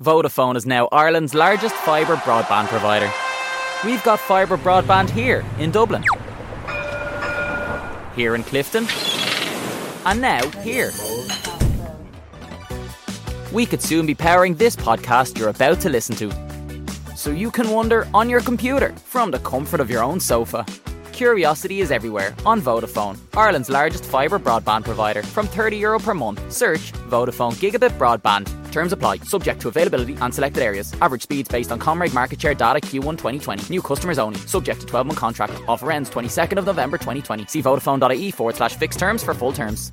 Vodafone is now Ireland's largest fibre broadband provider. We've got fibre broadband here in Dublin, here in Clifton, and now here. We could soon be powering this podcast you're about to listen to. So you can wonder on your computer from the comfort of your own sofa. Curiosity is everywhere on Vodafone, Ireland's largest fibre broadband provider. From €30 Euro per month, search Vodafone Gigabit Broadband. Terms apply, subject to availability and selected areas. Average speeds based on ComReg market share data Q1 2020. New customers only, subject to 12 month contract. Offer ends 22nd of November 2020. See Vodafone.ie forward slash fixed terms for full terms.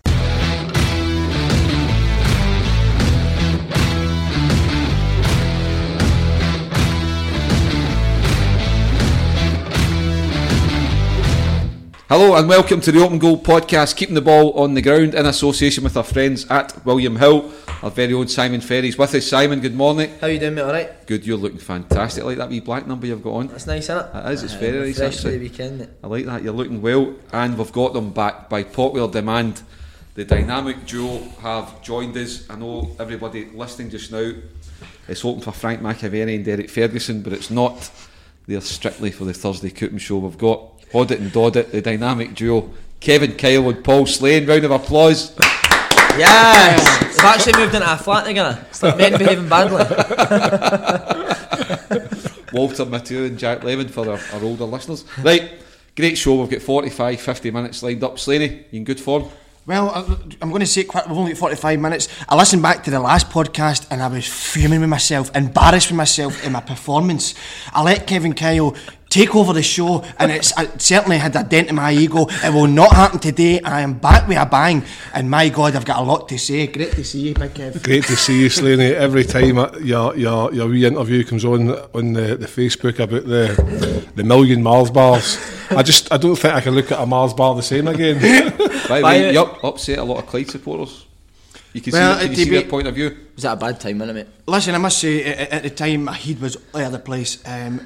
Hello and welcome to the Open Goal podcast, keeping the ball on the ground in association with our friends at William Hill. Our very own Simon Ferry's with us. Simon, good morning. How you doing, mate? All right. Good, you're looking fantastic. I like that wee black number you've got on. That's nice, isn't it? It is, it's Aye, very nice, actually. the weekend. Mate. I like that. You're looking well, and we've got them back by popular demand. The dynamic duo have joined us. I know everybody listening just now is hoping for Frank McAvennie and Derek Ferguson, but it's not. They're strictly for the Thursday Cooking Show. We've got Hoddit and Doddit, the dynamic duo. Kevin Kyle and Paul Slane. Round of applause. Yes. We've actually moved into a flat together. It's like men behaving badly. Walter Matthau and Jack Lemmon for our, our older listeners. Right, great show. We've got 45, 50 minutes lined up. Slaney, you in good form? Well, I- I'm going to say it quick. We've only got 45 minutes. I listened back to the last podcast and I was fuming with myself, embarrassed with myself in my performance. I let Kevin Kyle take over the show and it's it certainly had a dent in my ego. It will not happen today. I am back with a bang and my God, I've got a lot to say. Great to see you, Big Kev. Great to see you, Slaney. Every time uh, your your your wee interview comes on on the, the Facebook about the the million Mars bars, I just I don't think I can look at a Mars bar the same again. By the way, you upset a lot of Clyde supporters. You can Well, see, can you see did their point of view. Was that a bad time, innit, mate? Listen, I must say, at, at the time, my head was all over the place. Um,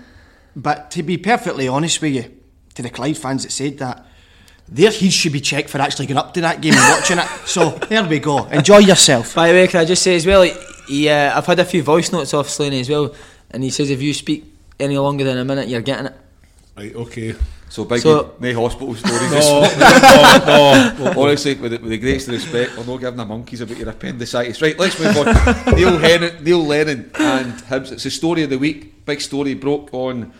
but to be perfectly honest with you, to the Clyde fans that said that, their heads should be checked for actually going up to that game and watching it. So there we go. Enjoy yourself. By the way, can I just say as well, he, uh, I've had a few voice notes off Slaney as well, and he says if you speak any longer than a minute, you're getting it. right, okay. So big, So- no hospital stories. No, no, no. Honestly, with the, with the greatest respect, we're not giving the monkeys about your appendicitis. Right, let's move on. Neil, Hennon, Neil Lennon and Hibs. It's the story of the week. Big story broke on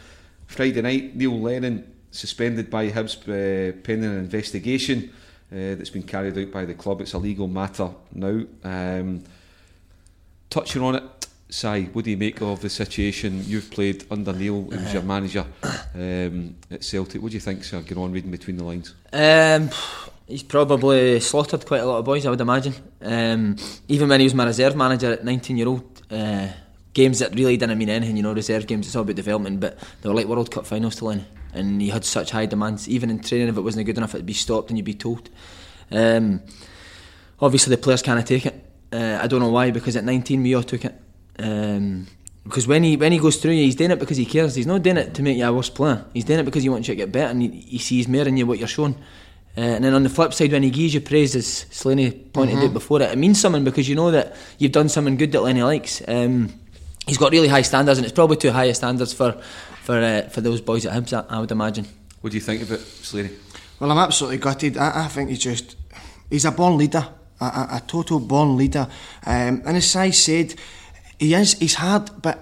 Friday night. Neil Lennon suspended by Hibs uh, pending an investigation uh, that's been carried out by the club. It's a legal matter now. Um, touching on it, Si, what do you make of the situation? You've played under Neil, he was your manager um, at Celtic. What do you think, sir? Get on reading between the lines. Um, he's probably slaughtered quite a lot of boys, I would imagine. Um, even when he was my reserve manager at 19 year old, uh, games that really didn't mean anything, you know, reserve games, it's all about development, but they were like World Cup finals to Lenny. And he had such high demands. Even in training, if it wasn't good enough, it'd be stopped and you'd be told. Um, obviously, the players can't take it. Uh, I don't know why, because at 19 we all took it. Um, because when he when he goes through you, he's doing it because he cares. He's not doing it to make you a worse player. He's doing it because he wants you to get better and he, he sees more in you what you're showing. Uh, and then on the flip side, when he gives you praise, as Slaney pointed out before it, it means something because you know that you've done something good that Lenny likes. Um, he's got really high standards, and it's probably too high a standards for for uh, for those boys at Hibs. I, I would imagine. What do you think of it, Slaney? Well, I'm absolutely gutted. I, I think he's just, he's a born leader, a, a, a total born leader. Um, and as Si said, he is, he's hard, but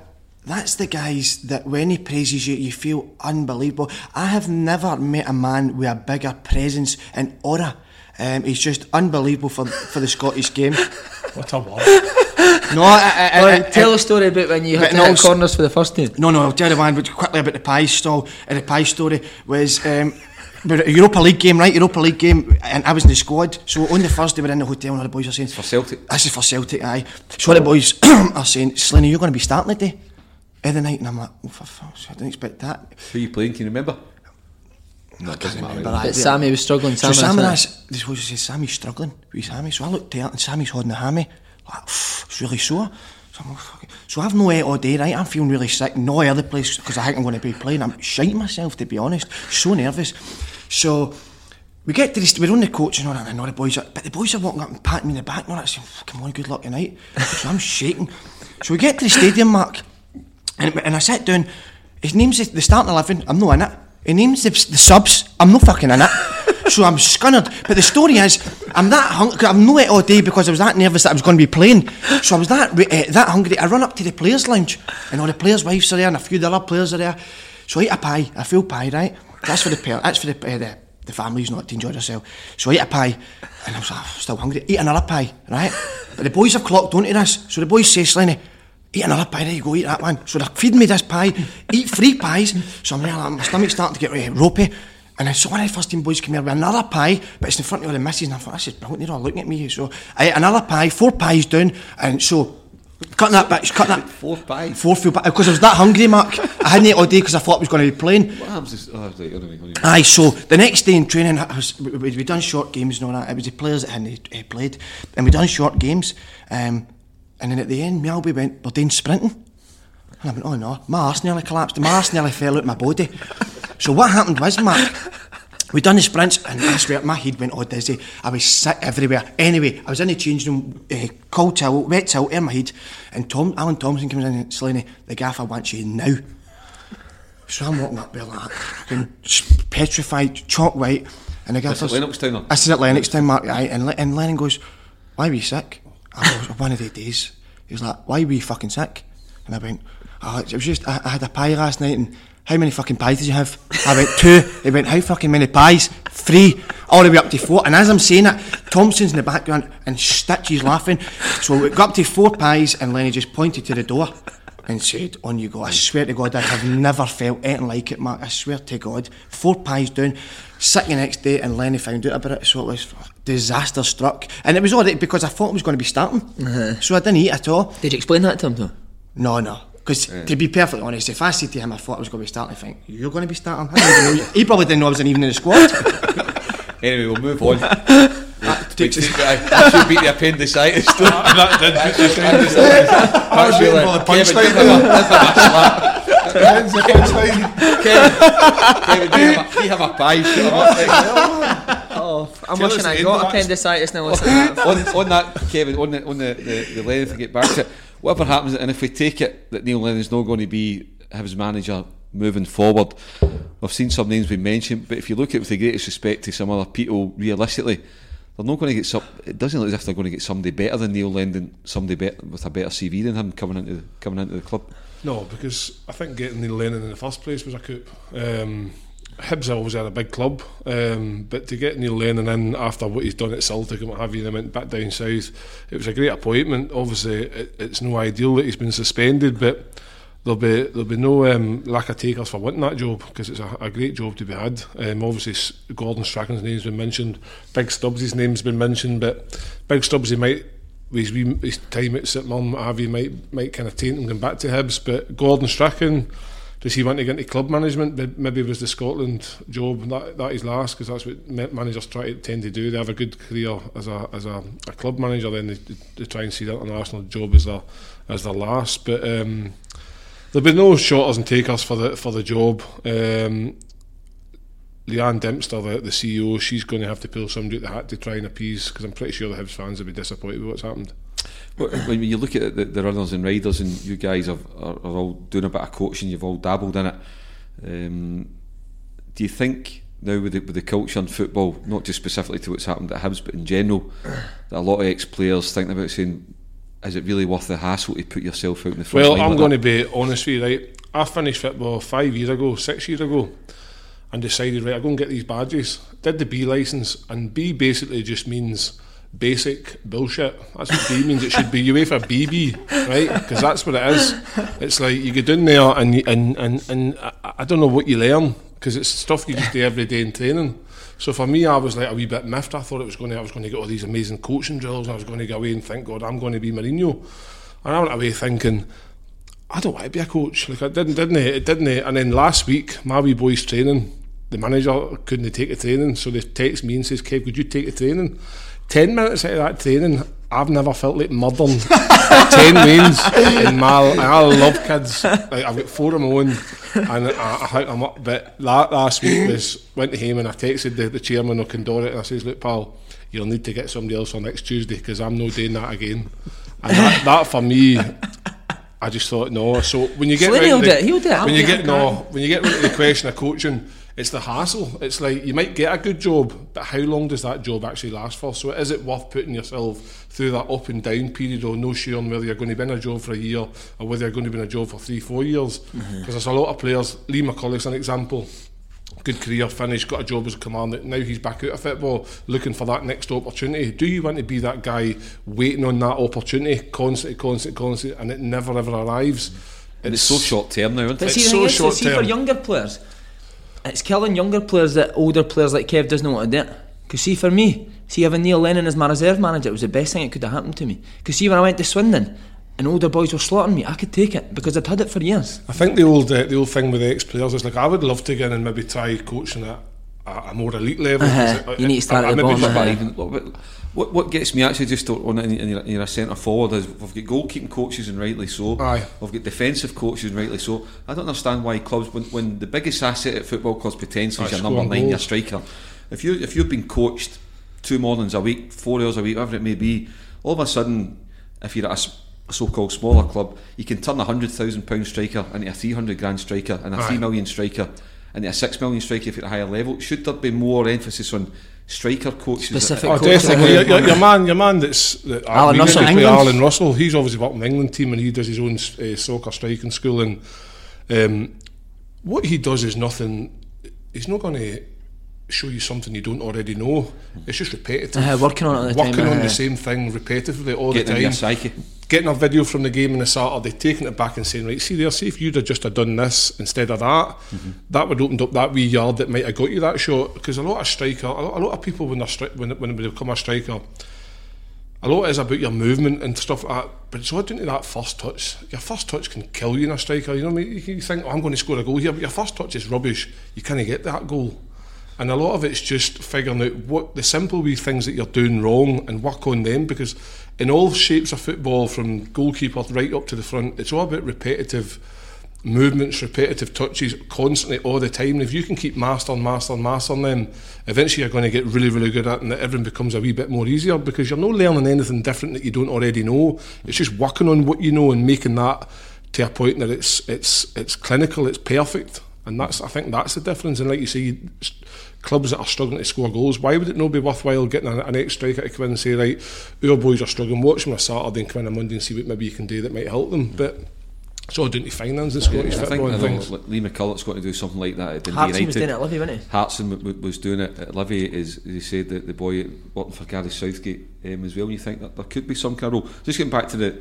that's the guys that when he praises you, you feel unbelievable. I have never met a man with a bigger presence and aura. Um, he's just unbelievable for, for the Scottish game. What a word. No, I, I, I, Well, I- tell a story about when you had but no, corners for the first team. No, no, I'll tell you one but quickly about the pie stall. And the pie story was um, But a Europa League game, right? Europa League game, and I was in the squad. So on the first day, we're in the hotel, and all the boys are saying, For Celtic. This is for Celtic, aye. So all the boys are saying, Slaney, you're going to be starting today? of the night, and I'm like, oh, for fuck's sake, I didn't expect that. Who you playing? Can you remember? No, it doesn't matter. But that. Sammy was struggling. So Sammy, Sammy, that's that's, this was says Sammy's struggling with his hammy. So I looked at it and Sammy's holding the hammy. Like, it's really sore. So, I'm like, "Fuck it." so I've no ate all day, right? I'm feeling really sick. No other place because I think I'm going to be playing. I'm shiting myself to be honest. So nervous. So we get to this, we're on the coach and all that, and all the boys are, but the boys are walking up and patting me in the back and all that, saying, come on, good luck tonight. so I'm shaking. So we get to the stadium, Mark, and, and I sat down. His name's the, the starting 11, I'm not in it. He names the, the subs, I'm not fucking in it. so I'm scunnered. But the story is, I'm that hungry, I'm not it all day because I was that nervous that I was going to be playing. So I was that uh, that hungry. I run up to the players' lounge, and all the players' wives are there, and a few of the other players are there. So I eat a pie, a full pie, right? That's for the parents, that's for the, uh, the, the families not to enjoy themselves. So I ate a pie, and I was like, still hungry. Eat another pie, right? But the boys have clocked onto this. So the boys say, Slenny, eat another pie, there you go, eat that one. So they're feeding me this pie, eat three pies. So I'm there, like, my stomach's starting to get uh, ropey. And then so one of the first team boys come here with another pie, but it's in front of all the misses, and I thought, this is brilliant, they're all looking at me. So I ate another pie, four pies down, and so cutting that bitch, cutting that. Four pies. Four full pies, because I was that hungry, Mark. I hadn't ate all day because I thought I was going to be playing. What happens is, oh, right, anyway, anyway. Aye, so the next day in training, I was, we, we, we done short games and all that. It was the players that hadn't uh, played, and we'd done short games. Um, and then at the end, Melby went, "We're doing sprinting," and I went, "Oh no!" My arse nearly collapsed. My arse nearly fell out of my body. So what happened was, Mark, we done the sprints, and I swear my head went all dizzy. I was sick everywhere. Anyway, I was in the changing room, uh, cold towel, wet towel in my head, and Tom, Alan Thompson comes in and Slaney, the gaffer wants you now. So I'm walking up there like that, petrified, chalk white, and the gaffer's... at Lennoxtown, or? This is at Lennoxtown, Mark, aye, and, Le- and Lennon goes, why were you sick? I was one of the days. He was like, why were you fucking sick? And I went, oh, it was just, I, I had a pie last night and how many fucking pies did you have? I went, two. He went, how fucking many pies? Three. All the way up to four. And as I'm saying it, Thompson's in the background and Stitchy's laughing. So we got up to four pies and Lenny just pointed to the door and said, on you go. I swear to God, I have never felt anything like it, Mark. I swear to God. Four pies down. Sick the next day and Lenny found out about it. So it was disaster struck. And it was all right because I thought it was going to be starting. Uh-huh. So I didn't eat at all. Did you explain that to him though? No, no. Because to be perfectly honest, if I said to him I thought I was going to be starting, I think you're going to be starting. I didn't even know he probably didn't know I was even in the squad. Anyway, we'll move on. Big thing, but I should beat the appendicitis. that did put the same. That's the Kevin, punchline. give him a- give him a slap. Kevin, Kevin, do you have a- do you have a pie? Shut him up. Oh, I'm Tell wishing I the got end of that. appendicitis now. Listen to that. on, on that, Kevin, on the on the, the, the length to get back to it, whatever happens, and if we take it that Neil Lennon's not going to be his manager moving forward, I've seen some names being mentioned, but if you look at it with the greatest respect to some other people, realistically, they're not going to get some. It doesn't look as if they're going to get somebody better than Neil Lennon, somebody better, with a better CV than him coming into coming into the club. No, because I think getting Neil Lennon in the first place was a coup. Um, Hibs always had a big club, um, but to get Neil Lennon in after what he's done at Celtic and what have you, and went back down south, it was a great appointment. Obviously, it, it's no ideal that he's been suspended, but there'll be there'll be no um, lack of takers for wanting that job because it's a, a great job to be had. Um, obviously, Gordon Strachan's name's been mentioned, Big Stubbs' name's been mentioned, but Big Stubbs he might his, his time at St have you, might might kind of taint him going back to Hibs. But Gordon Strachan, does he want to get into club management? Maybe it was the Scotland job that that is last because that's what managers try to tend to do. They have a good career as a as a, a club manager, then they, they try and see the international job as their as their last. But um, there'll be no shorters and takers for the for the job. Um, Leanne Dempster, the, the CEO, she's going to have to pull somebody at the hat to try and appease because I'm pretty sure the Hibs fans will be disappointed with what's happened. When you look at the, the runners and riders, and you guys have, are, are all doing a bit of coaching, you've all dabbled in it. Um, do you think now with the, with the culture in football, not just specifically to what's happened at Hibs, but in general, that a lot of ex-players thinking about saying, is it really worth the hassle to put yourself out in the front Well, I'm like going that? to be honest with you, right? I finished football five years ago, six years ago, and decided, right, I'll go and get these badges. Did the B licence, and B basically just means basic bullshit. That's what B means. It should be UEFA BB, right? Because that's what it is. It's like you get in there and and and and I, I don't know what you learn because it's stuff you just do every day in training. So for me, I was like a wee bit miffed. I thought it was going to, I was going to get all these amazing coaching drills. And I was going to go away and think, God, I'm going to be Mourinho. And I went away thinking, I don't want to be a coach. Like I didn't, didn't it? It didn't. It? And then last week, my wee boy's training. The manager couldn't take the training, so they text me and says, "Kev, could you take the training?" Ten minutes out of that training, I've never felt like murdering ten lanes in my. I love kids. Like I've got four of my own, and I, I think I'm up. But that last week was went to him and I texted the, the chairman of Condora and I says, "Look, pal, you'll need to get somebody else on next Tuesday because I'm not doing that again." And that, that for me, I just thought no. So when you get So round he'll to do it, he'll do it. when you I'll get no, when you get round to the question of coaching, it's the hassle. It's like you might get a good job, but how long does that job actually last for? So is it worth putting yourself through that up and down period or no sure on whether you're going to be in a job for a year or whether you're going to be in a job for three, four years? Because Mm-hmm. there's a lot of players. Lee McCulloch's an example. Good career, finished, got a job as a commander. Now he's back out of football, looking for that next opportunity. Do you want to be that guy waiting on that opportunity, constantly, constantly, constantly, and it never ever arrives? And it's so short term now, isn't it? It's so is, short see for younger players, it's killing younger players that older players like Kev doesn't want to do. Because see, for me, see having Neil Lennon as my reserve manager, it was the best thing that could have happened to me. Because see, when I went to Swindon and older boys were slaughtering me, I could take it because I'd had it for years. I think the old uh, the old thing with ex players is like I would love to get in and maybe try coaching at a, a more elite level. Uh-huh. 'cause You need to start at the bottom, should- uh-huh. But even what, what what gets me actually just on in, in, in your centre forward is we've got goalkeeping coaches and rightly so. Aye. We've got defensive coaches and rightly so. I don't understand why clubs when, when the biggest asset at football clubs potentially is your number nine, your goals. striker. If you if you've been coached two mornings a week, four hours a week, whatever it may be, all of a sudden, if you're at a, a so-called smaller club, you can turn a hundred thousand pound striker into a three hundred grand striker and a Aye. three million striker into a six million striker if you're at a higher level. Should there be more emphasis on striker coaches? Specific Oh, coaches. definitely. Your, your, your man, your man. That's that Allan we Russell. play Allan Russell. He's obviously working in the England team and he does his own uh, soccer striking school. And um, what he does is nothing. He's not going to show you something you don't already know. It's just repetitive. Uh, working on it all the time, on uh, the same thing repetitively all the in your time. psyche. Getting a video from the game on the Saturday, taking it back and saying, right, see there, see if you'd have just have done this instead of that, mm-hmm. that would opened up that wee yard that might have got you that shot. Because a lot of striker, a lot, a lot of people when they're stri- when, when they become a striker, a lot is about your movement and stuff like that, but it's all down to that first touch. Your first touch can kill you in a striker. You know what I mean? You think, oh, I'm going to score a goal here, but your first touch is rubbish. You can't get that goal. And a lot of it's just figuring out what the simple wee things that you're doing wrong and work on them because in all shapes of football, from goalkeeper right up to the front, it's all about repetitive movements, repetitive touches, constantly all the time. And if you can keep mastering, mastering, mastering them, eventually you're going to get really, really good at it and that everything becomes a wee bit more easier because you're not learning anything different that you don't already know. It's just working on what you know and making that to a point that it's it's it's clinical, it's perfect. And that's I think that's the difference. And like you say, s- clubs that are struggling to score goals, why would it not be worthwhile getting an, an ex striker to come in and say, right, our boys are struggling, watch them on a Saturday and come in on Monday and see what maybe you can do that might help them. But it's all down to finance in Scottish I think football I and know, things. like Lee McCulloch's got to do something like that at Dundee Hartson United. was doing it at Livy, wasn't he? Hartson w- w- was doing it at Livy, is as he said that the boy working for Gary Southgate um, as well. And you think that there could be some kind of role. Just getting back to the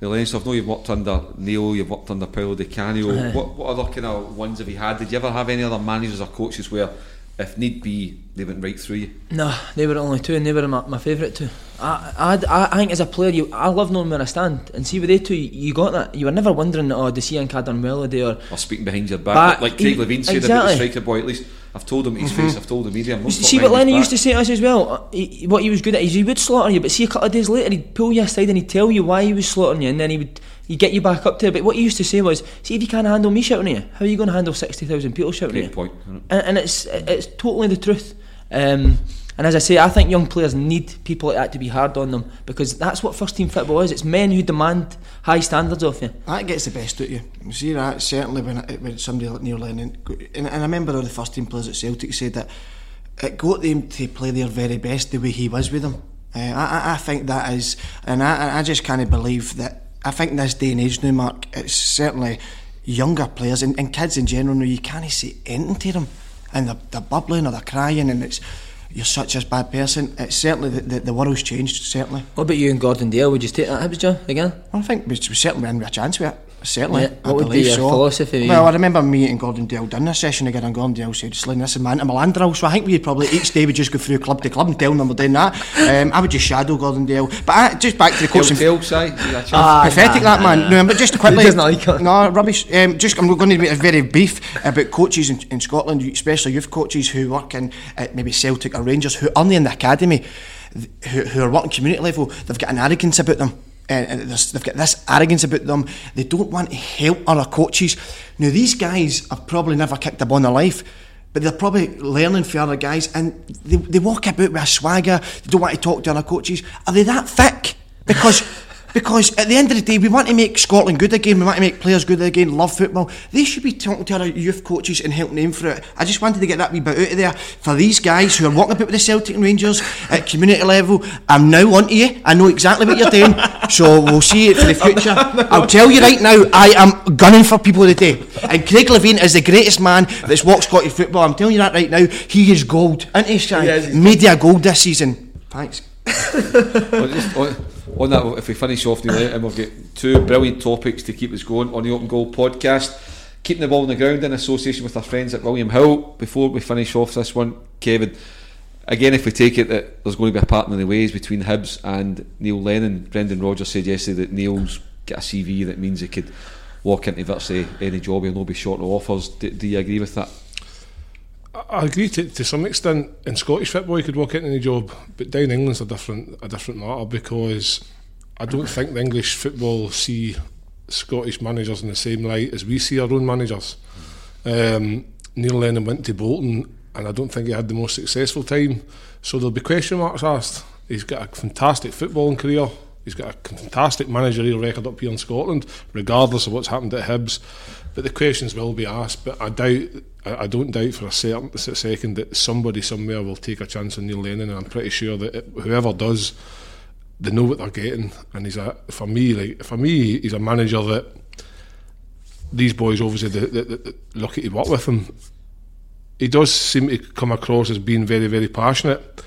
the stuff. I know you've worked under Neil, you've worked under Paolo Di Canio. Aye. What what other kind of ones have you had? Did you ever have any other managers or coaches where, if need be, they went right through you? No, they were only two, and they were my, my favourite two. I, I, I, I think as a player, you, I love knowing where I stand, and see with they two, you, you got that. You were never wondering, oh, does Ian Cadden Melody or Or speaking behind your back, Back- like Craig Levein said about the striker boy. At least I've told him his face. I've told the media. I'm See what Lenny used to say to us as well. uh, He, what he was good at is he would slaughter you, but see a couple of days later he'd pull you aside and he'd tell you why he was slaughtering you, and then he would he get you back up to it. But what he used to say was, see if you can't handle me shouting at you, how are you going to handle sixty thousand people shouting Great at you? point. And, and it's it's totally the truth. Um, and as I say, I think young players need people like that to be hard on them because that's what first team football is. It's men who demand high standards of you. That gets the best out of you. You See that certainly when, when somebody like Neil Lennon, and, and I remember all the first team players at Celtic said that it got them to play their very best the way he was with them. Uh, I, I- I think that is, and I, I just kind of believe that. I think this day and age now, Mark, it's certainly younger players and, and kids in general now. You can't say anything to them, and they're, they're bubbling or they're crying, and it's you're such a bad person. It's certainly the, the, the world's changed. Certainly, What about you and Gordon Dale? Would you take that Hibs job again? I think we, we certainly win with a chance with it. Certainly, Yeah, I what would be your so. philosophy? Well, I remember me and Gordon Dale done a session again, and Gordon Dale said, "Listen, this is man to Milan drill." So I think we'd probably each day we just go through club to club and tell them we're doing that. Um, I would just shadow Gordon Dale, but I, just back to the Tail, coaching. tail, Si. That's Ah, Pathetic that man. No, but just quickly. doesn't like it. No, rubbish. Um, just I'm going to make a very brief about coaches in, in Scotland, especially youth coaches who work in at maybe Celtic or Rangers, who are only in the academy, who, who are working community level. They've got an arrogance about them. Eh, eh, and and they've got this arrogance about them. They don't want to help other coaches. Now these guys have probably never kicked a ball in their life. But they're probably learning for other guys and they, they walk about with a swagger, they don't want to talk to other coaches. Are they that thick? Because because at the end of the day, we want to make Scotland good again. We want to make players good again. Love football. They should be talking to other youth coaches and helping them for it. I just wanted to get that wee bit out of there for these guys who are walking about with the Celtic and Rangers at community level. I'm now onto you. I know exactly what you're doing. So we'll see it for the future. I'll tell you right now, I am gunning for people of the. And Craig Levein is the greatest man that's walked Scottish football. I'm telling you that right now. He is gold, isn't he, Shy? Media gold this season. Thanks. Well, just on, on that, if we finish off night, and we've got two brilliant topics to keep us going on the Open Goal podcast. Keeping the ball on the ground in association with our friends at William Hill. Before we finish off this one, Kevin, again, if we take it that there's going to be a parting of the ways between Hibs and Neil Lennon, Brendan Rodgers said yesterday that Neil's got a CV that means he could walk into virtually any job, he'll not be short of offers. Do, do you agree with that? I agree to, to some extent. In Scottish football, you could walk into any job, but down in England's a different a different matter because I don't think the English football see Scottish managers in the same light as we see our own managers. Um, Neil Lennon went to Bolton, and I don't think he had the most successful time. So there'll be question marks asked. He's got a fantastic footballing career. He's got a fantastic managerial record up here in Scotland, regardless of what's happened at Hibs. But the questions will be asked. But I doubt, I, I don't doubt for a certain a second that somebody somewhere will take a chance on Neil Lennon, and I'm pretty sure that it, whoever does, they know what they're getting. And he's a, for me, like for me, he's a manager that these boys obviously they, they, they, lucky to work with him. He does seem to come across as being very, very passionate.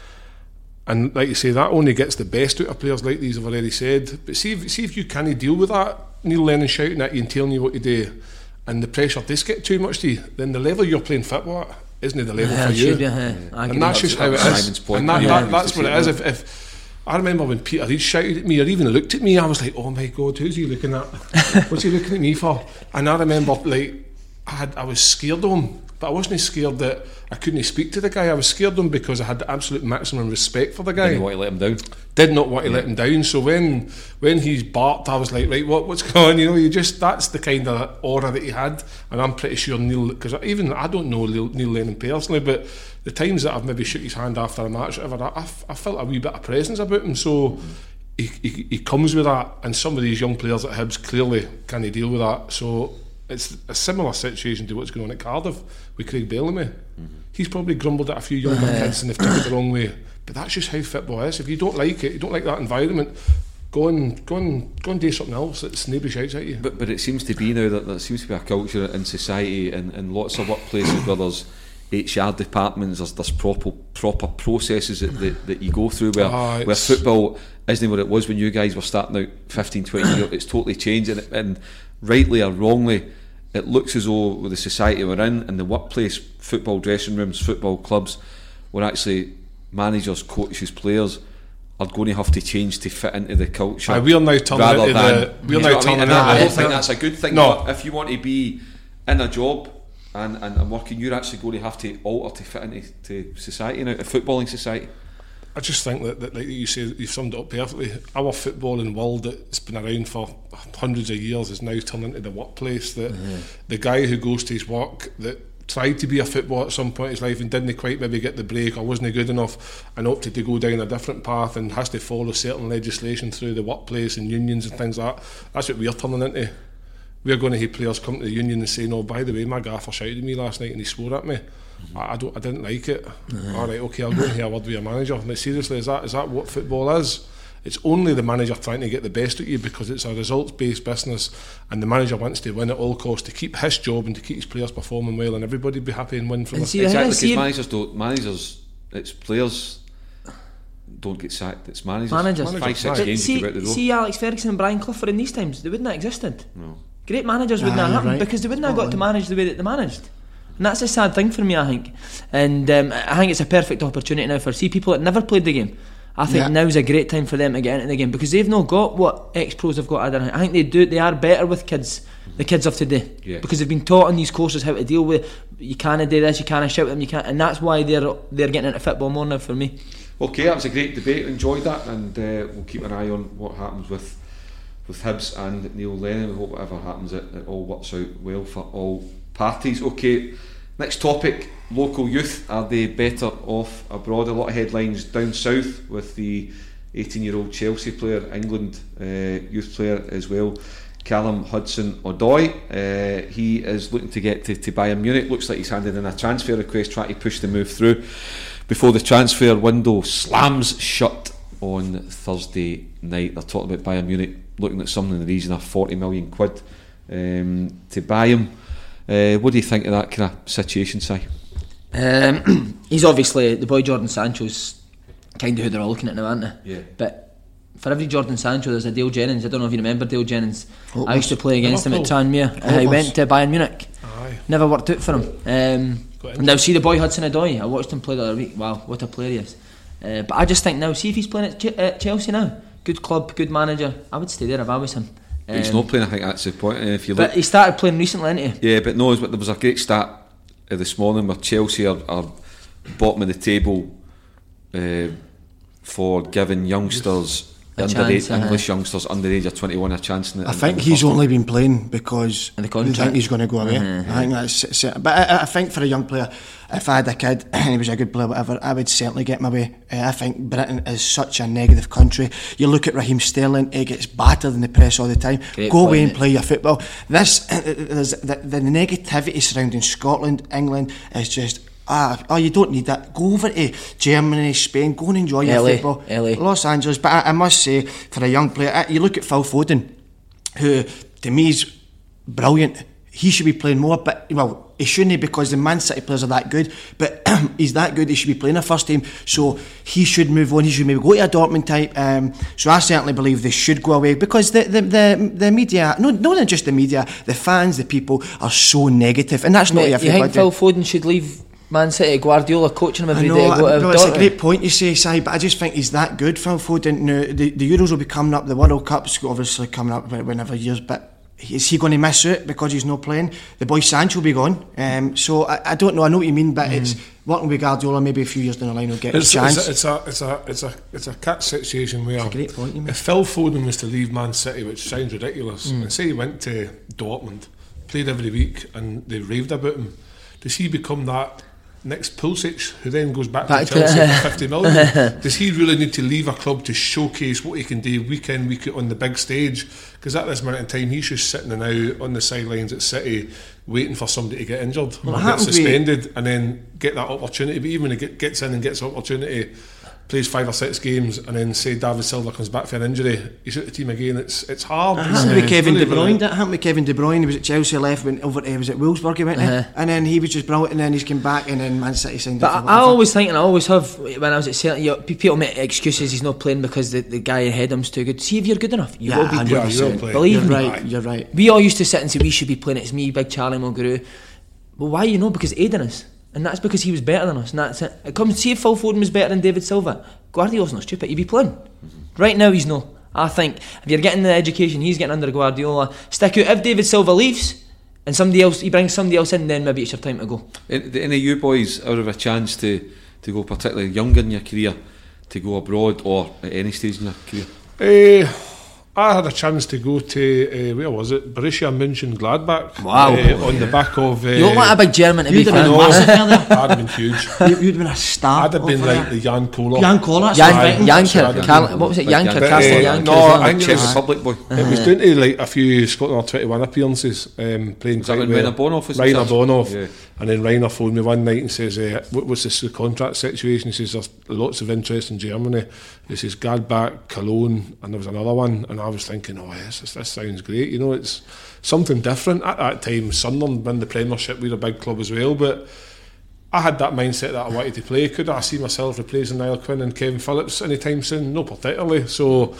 And like you say, that only gets the best out of players like these, I've already said. But see if, see if you can deal with that, Neil Lennon shouting at you and telling you what to do, and the pressure does get too much to you, then the level you're playing football at isn't the level Yeah, for you. should be, yeah. And that's just how it is. Point. And that, Yeah. that, that's what it is. If, if I remember when Peter Reid shouted at me or even looked at me, I was like, "Oh my God, who's he looking at? What's he looking at me for?" And I remember like I had I was scared of him, but I wasn't scared that I couldn't speak to the guy. I was scared of him because I had the absolute maximum respect for the guy Didn't want to let him down. did not want to let him down. So when when he's barked, I was like, right, what what's going on? You know, you just that's the kind of aura that he had, and I'm pretty sure Neil, because even I don't know Neil, Neil Lennon personally, but the times that I've maybe shook his hand after a match, or whatever, I, I felt a wee bit of presence about him. So. He, he, he comes with that, and some of these young players at Hibs clearly can deal with that. So it's a similar situation to what's going on at Cardiff with Craig Bellamy. He's probably grumbled at a few younger kids and they've took it the wrong way. But that's just how football is. If you don't like it, you don't like that environment, go and go and go and do something else that's nobody shouts at you. But but it seems to be now that there seems to be a culture in society and, and lots of workplaces where there's HR departments, there's, there's proper proper processes that, that, that you go through where, Ah, where football isn't what it was when you guys were starting out 15, 20 years. It's totally changed and, and rightly or wrongly it looks as though with the society we're in and the workplace, football dressing rooms, football clubs, where actually managers, coaches, players are going to have to change to fit into the culture. Aye, we are now turning rather into than, the- we are now what I mean? And I, I don't think that's a good thing. No. if you want to be in a job and, and, and working, you're actually going to have to alter to fit into to society now, a footballing society. I just think that, that like you say, you've summed it up perfectly. Our footballing world that's been around for hundreds of years is now turned into the workplace. That mm-hmm. the guy who goes to his work that tried to be a footballer at some point in his life and didn't quite maybe get the break or wasn't good enough and opted to go down a different path and has to follow certain legislation through the workplace and unions and things like that. That's what we're turning into. We're going to have players come to the union and say, "No, by the way, my gaffer shouted at me last night and he swore at me. I, I don't, I didn't like it. All right, okay, I'll go and hear a word with your manager." Like, seriously, is that is that what football is? It's only the manager trying to get the best of you because it's a results-based business, and the manager wants to win at all costs to keep his job and to keep his players performing well, and everybody be happy and win from And this. see, Exactly, because managers don't. Managers it's players don't get sacked. It's managers. Managers. Five six But games see, you go out the door. see Alex Ferguson and Brian Clough in these times, they wouldn't have existed. No. Great managers wouldn't Ah, have happened right. because they wouldn't have got to manage the way that they managed. And that's a sad thing for me, I think. And um, I think it's a perfect opportunity now for see people that never played the game. I think Yeah. now's a great time for them to get into the game because they've not got what ex pros have got. I don't know. I think they do. They are better with kids, the kids of today, Yeah. because they've been taught in these courses how to deal with. You can't do this. You can't shout at them. You can't, and that's why they're they're getting into football more now for me. Okay, that was a great debate. Enjoyed that, and uh, we'll keep an eye on what happens with with Hibs and Neil Lennon. We hope whatever happens, it, it all works out well for all parties. Okay, next topic: local youth are they better off abroad? A lot of headlines down south with the 18-year-old Chelsea player, England uh, youth player as well. Callum Hudson Odoi, uh, he is looking to get to, to Bayern Munich. Looks like he's handed in a transfer request, trying to push the move through before the transfer window slams shut on Thursday night. They're talking about Bayern Munich looking at something in the region of 40 million quid um, to buy him. Uh, what do you think of that kind of situation, Si? Um, he's obviously the boy Jadon Sancho's kind of who they're all looking at now, aren't they? Yeah. But for every Jordan Sancho, there's a Dale Jennings. I don't know if you remember Dale Jennings. I used to play against him at Liverpool. Tranmere. Uh, he went to Bayern Munich. Aye. Never worked out for him. Um, and now see the boy Hudson Odoi. I watched him play the other week. Wow, what a player he is. Uh, but I just think now, see if he's playing at, Ch- at Chelsea now. Good club, good manager. I would stay there if I was him. he's Um, not playing, I think that's the point. And if you look, But he started playing recently, didn't he? yeah, but no, but there was a great stat uh, this morning where Chelsea are, are bottom of the table uh, for giving youngsters. Underage, chance, uh-huh. English youngsters under the age of 21 a chance in the, I think in the he's only been playing because And the they contract. think he's going to go away. I think that's. it's- uh, But I, I think for a young player, if I had a kid and he was a good player, whatever, I would certainly get my way. Uh, I think Britain is such a negative country. You look at Raheem Sterling; he gets battered in the press all the time. Great go away and play your football. This, the, the negativity surrounding Scotland, England is just. Ah, oh, you don't need that. Go over to Germany, Spain, go and enjoy your LA, football. LA. Los Angeles. But I, I must say, for a young player, you look at Phil Foden, who to me is brilliant. He should be playing more, but well, he shouldn't because the Man City players are that good. But he's that good; he should be playing a first team. So he should move on. He should maybe go to a Dortmund type. Um, so I certainly believe they should go away because the the the, the media, no, not just the media, the fans, the people are so negative, and that's not Mate, you think Phil Foden should leave Man City? Guardiola coaching him I every know, day to go I- to no, it's a great point you say, Si, but I just think he's that good, Phil Foden. Now, the, the Euros will be coming up, the World Cup's obviously coming up whenever years, but is he going to miss it because he's not playing? The boy Sancho will be gone. Um, so I, I don't know, I know what you mean, but it's working with Guardiola, maybe a few years down the line he'll get It's, a chance. it's, a, it's a it's a it's a catch situation where great point if Phil Foden was to leave Man City, which sounds ridiculous, and say he went to Dortmund, played every week, and they raved about him, does he become that next Pulisic who then goes back, Back to to- Chelsea for 50 million? does he really need to leave a club to showcase what he can do week in, week out on the big stage? Because at this moment in time, he's just sitting now on the sidelines at City waiting for somebody to get injured Well, or get suspended and then get that opportunity. But even when he gets in and gets opportunity, plays five or six games, and then say David Silva comes back for an injury, he's at the team again. It's it's hard. It It's, happened with Kevin De really, really- Bruyne. That happened with Kevin De Bruyne. He was at Chelsea, left, went over to, was it Wolfsburg he went Uh-huh. to? And then he was just brilliant, and then he's come back, and then Man City signed But him I, I always think, and I always have, when I was at Celtic, you know, people make excuses he's not playing because the, the guy ahead of him's too good. See if you're good enough, you Yeah, will be I playing. know, you will play. Believe You're me. right, you're right. We all used to sit and say we should be playing. It's me, Big Charlie Mulgrew. Well, why you know? Because Aiden is, and that's because he was better than us. And that's it. it comes see if Phil Foden was better than David Silva. Guardiola's not stupid. He'd be playing. Right now, he's no. I think if you're getting the education he's getting under Guardiola, stick out. If David Silva leaves and somebody else, he brings somebody else in, then maybe it's your time to go. Any, any of you boys out of a chance to, to go particularly younger in your career to go abroad or at any stage in your career? Eh, I had a chance to go to uh, where was it? Borussia Mönchengladbach. Wow. uh, on the back of. Uh, You look like a big German to You'd have been massive there. I'd have been huge. You- You'd have been a star. I'd have been like there. the Jan Koller. Jan Koller, Jan, right. Jancker, Sorry, what was it? Big Jancker, Jancker. Castle Uh, Jancker. no, as well. I think Czech it's- Republic boy. It was doing to like a few Scotland 21 appearances, um, playing Was that quite when well. Rainer Bonhof was in Rainer? Bonhof. Yeah. And then Rainer phoned me one night and says, uh, what was this the contract situation? He says, there's lots of interest in Germany. He says, Gladbach, Cologne, and there was another one. And I was thinking, oh, yes, this, this sounds great. You know, it's something different. At that time, Sunderland won the Premiership. We were a big club as well, but I had that mindset that I wanted to play. Could I see myself replacing Niall Quinn and Kevin Phillips anytime soon? No, particularly. So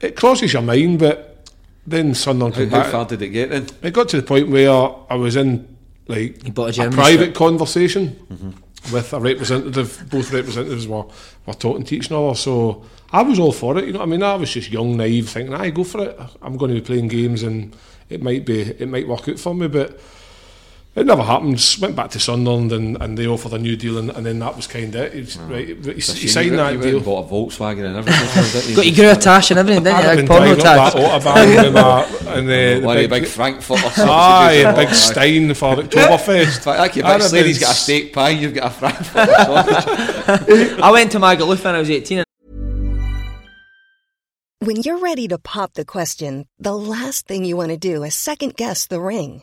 it crosses your mind, but then Sunderland How, came how back. far did it get then? It got to the point where I was in like You bought a a German private strip. conversation mm-hmm. With a representative. Both representatives were, were talking to each other, so I was all for it. You know I mean? I was just young, naive, thinking, "I go for it. I'm going to be playing games, and it might be, it might work out for me." But it never happened. Went back to Sunderland, and, and they offered a new deal, and, and then that was kind of it. He, was- right, he, he You signed that went deal. bought a Volkswagen and everything. didn't you? Got your grew a tash and everything, didn't I'd you? have Like been porno driving tash. that autobahn and, uh, and uh, the big, big Frankfurt or something. aye, a big Stein for Oktoberfest. In fact, like your I'd big have lady's got a steak pie, you've got a Frankfurt sausage. I went to Magaluf when I was 18 When you're ready to pop the question, the last thing you want to do is second guess the ring.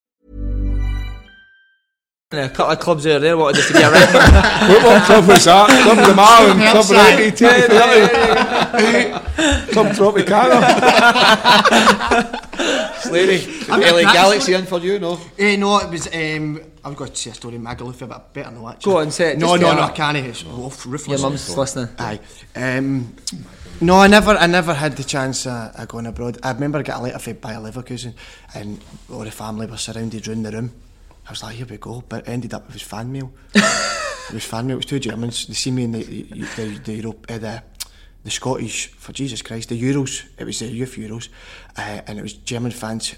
A couple of clubs over there wanted us to be around. What, what club was that? Club de Marlin, Club Reggae, Club Tropicana. Slady, I'm LA Galaxy in for you, no? Eh, no, it was. Um, I've got to say a story in Magaluf, but I better know actually. Go on, say it, No, just no, tell no. I can't. It's roof, Your mum's listening. Aye. Um, no, I never, I never had the chance of, of going abroad. I remember I got a letter from Bayer Leverkusen, and all the family were surrounded round the room. I was like, here we go, but it ended up it was fan mail. it was fan mail. It was two Germans. They see me in the the the, the, Europe, uh, the the Scottish for Jesus Christ the Euros. It was the youth Euros, uh, and it was German fans.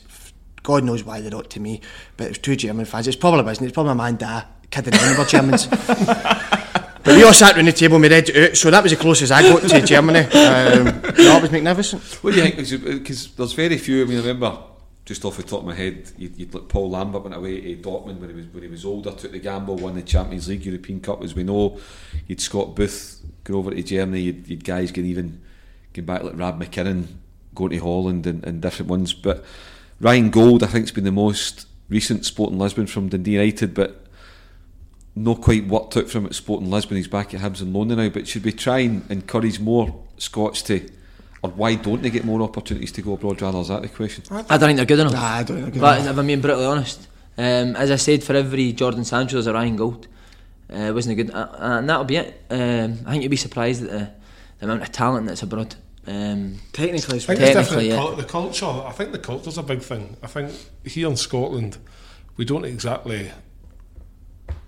God knows why they wrote to me, but it was two German fans. It's probably wasn't. it? It's probably my man Da kidding around with Germans. But we all sat around the table and we read it out, so that was the closest I got to Germany. Um, no, it was magnificent. What do you think? Because there's very few. I mean, I remember just off the top of my head, you'd, you'd look Paul Lambert went away to Dortmund when he was when he was older, took the gamble, won the Champions League, European Cup, as we know. You'd Scott Booth go over to Germany. You'd, you'd guys get even going back like Rab McKinnon going to Holland and, and different ones. But Ryan Gauld, I think, has been the most recent Sporting Lisbon from Dundee United, but. Not quite worked out from at Sporting Lisbon. He's back at Hibs and London now. But should we try and encourage more Scots to, or why don't they get more opportunities to go abroad? Rather, is that the question? I don't think they're good enough. Nah, I don't think they're good But enough. if I'm being brutally honest, um, as I said, for every Jadon Sancho there's a Ryan Gauld. Uh, wasn't a good, uh, and that'll be it. Um, I think you'd be surprised at the, the amount of talent that's abroad. Um, Technically, it's I think right. it's different. yeah. The culture. I think the culture's a big thing. I think here in Scotland, we don't exactly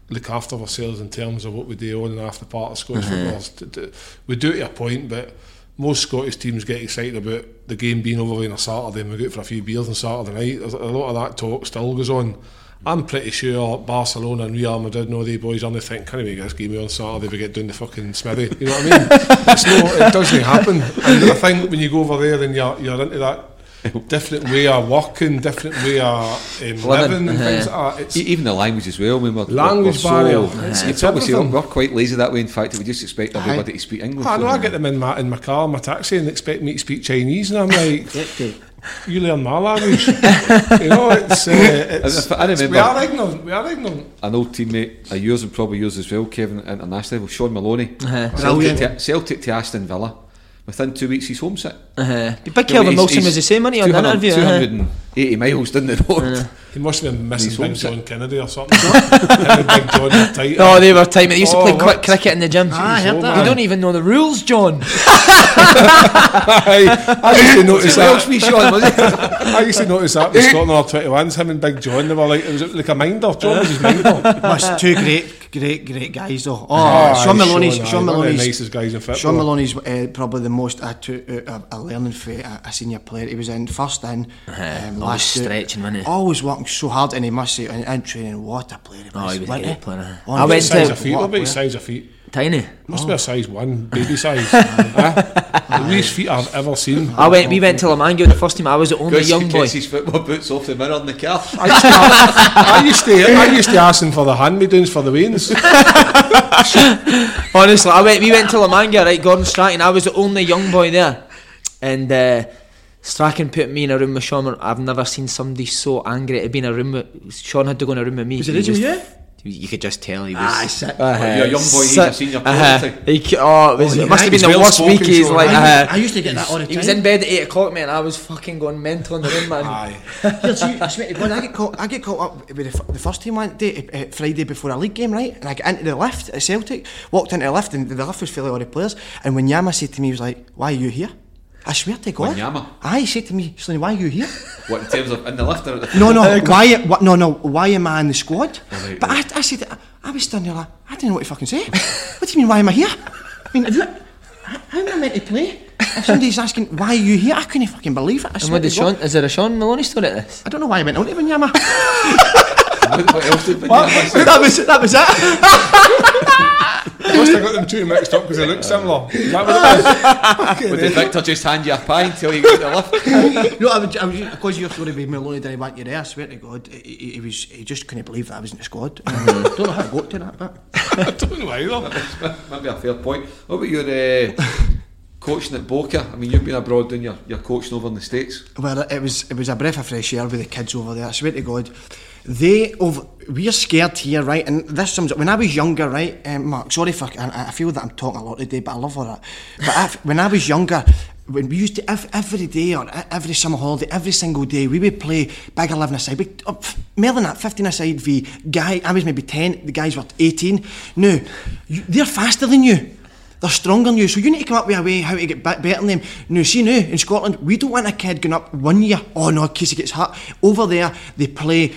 look after ourselves in terms of what we do on and after part of Scottish football. To- to- We do it to a point, but most Scottish teams get excited about the game being over on a Saturday and we go out for a few beers on Saturday night. There's a lot of that talk still goes on. I'm pretty sure Barcelona and Real Madrid know they boys only think, can we make this game on Saturday we get down the fucking smithy? You know what I mean? it's it doesn't happen. And I think when you go over there and you're, you're into that different way of working, different way of um, living, and things like that, it's, E- Even the language as well. I mean, we're, Language we're barrier. So, It's- you'd it's probably we're quite lazy that way. In fact, we just expect everybody to speak English. I know don't I get them in my in my car, my taxi, and expect me to speak Chinese, and I'm like, you learn my language. you know, it's, uh, it's, I it's- we are ignorant. We are ignorant. An old teammate of yours and probably yours as well, Kevin, at international level, Shaun Maloney. Uh-huh. Celtic, to, Celtic to Aston Villa. Within two weeks, he's homesick. Uh-huh. big Kelvin Wilson was the same, wasn't he, on the 200 interview? uh-huh. 280 miles down the road. He must have been missing He's Big homesick. John Kennedy or something. Him Big John tight. Oh, they were time. They used to Oh, play quick cricket in the gym. Ah, I heard that. You don't even know the rules, John. I, I used to notice Welsh that. me, Shaun, was it? I used to notice that with Scotland or 21s. Him and Big John, they were like it was like a minder. John was his minder. That's two great, great, great guys though. Oh, Oh, Shaun Maloney's, Shaun, Shaun one of the nicest guys in football. Shaun Maloney's uh, probably the most I took out of learning for a, a senior player. He was in first in, um, always last stretching, wasn't he? Always working so hard, and he must say, in, in training, what a player he was. Oh, he was a great player. Oh, I went Size to of feet, what a what about size of feet? Tiny. Must be a size one, baby size. The weakest feet I've ever seen. I went. We went to Lamangio the first time. I was the only young boy. gets his football boots off the mirror in the car. I used, to, I used to, I used to ask him for the hand me downs for the wains. Honestly, I went. We went to La Manga, right, Gordon Strachan. I was the only young boy there, and uh, Strachan put me in a room with Shaun. I've never seen somebody so angry to be in a room with. Shaun had to go in a room with me. Was it He Reggie just- with you? You could just tell he was. Aye, sick. Uh-huh. You're a young boy, he's a senior pro, uh-huh. He Oh, it, was, Oh, it must have been the worst well-spoken, week. He's Shaun. like, I, uh, I used to get that all the time. he was in bed at eight o'clock, man. I was fucking going mental in the room, man. Aye. Here, I swear to God, I get caught. I get caught up with the, the first team one day, uh, Friday before a league game, right? And I get into the lift at Celtic, walked into the lift, and the lift was full of all the players. And when Yama said to me, he was like, "Why are you here?" I swear to God. Wanyama? Aye, he said to me, Slaney, why are you here? What in terms of in the lift or the No, no, why? What, no, no, why am I in the squad? right, but I, I said, I, I was standing there like, I didn't know what to fucking say. what do you mean, why am I here? I mean, I do- how how am I meant to play? If somebody's asking, why are you here? I couldn't fucking believe it. I, And swear what did to Shaun? Is there a Shaun Maloney story at this? I don't know why I went on to Wanyama. what, what else did Wanyama say? that was that was it. Must have got them two mixed up because they look similar. Is that what it was? Or did Victor just hand you a pie until you got the lift? no, I was, I was because your story with Maloney didn't want you there. I swear to God, he, he, he was he just couldn't believe that I was in the squad. I don't know how I got to that, but I don't know either. Maybe a fair point. What about your uh, coaching at Boca? I mean, you've been abroad doing your, your coaching over in the States. well, it was it was a breath of fresh air with the kids over there. I swear to God, they we're scared here, right? And this sums up. When I was younger, right, um, Mark. Sorry for I, I feel that I'm talking a lot today, but I love all that. But if, when I was younger. When we used to ev- every day or every summer holiday, every single day, we would play big eleven aside. We, uh, f- more than that, fifteen aside. The guy, I was maybe ten. The guys were eighteen. No, they're faster than you. They're stronger than you, so you need to come up with a way how to get better than them. No, see now in Scotland, we don't want a kid going up one year. Oh no, in case he gets hurt. Over there, they play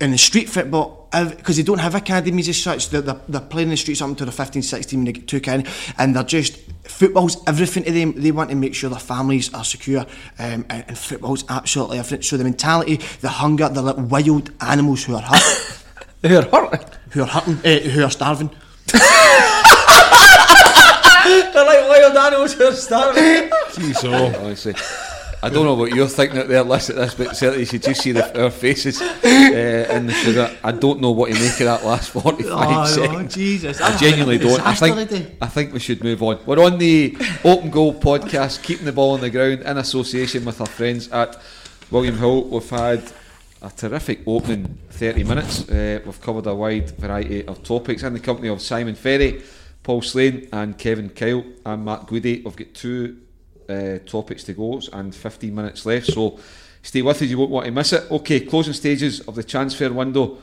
in the street football because they don't have academies as such. They're, they're, they're playing in the streets up until they're 15, 16 when they get took in, and they're just football's everything to them. They want to make sure their families are secure, um, and, and football's absolutely everything. So the mentality, the hunger, they're like wild animals who are hurt, They're hurt. who are hurting, uh, who are starving. They're like wild animals who are starving. Jeez, oh. Honestly. I don't know what you're thinking out there, listen at this, but certainly you should just see the, our faces uh, in the sugar. I don't know what you make of that last 45 seconds. Jesus! I genuinely don't. I think, I think we should move on. We're on the Open Goal podcast, keeping the ball on the ground in association with our friends at William Hill. We've had a terrific opening 30 minutes. Uh, we've covered a wide variety of topics in the company of Simon Ferry, Paul Slane, and Kevin Kyle. I'm Mark Guidi. We've got two uh, topics to go and 15 minutes left, so stay with us. You won't want to miss it. Okay, closing stages of the transfer window.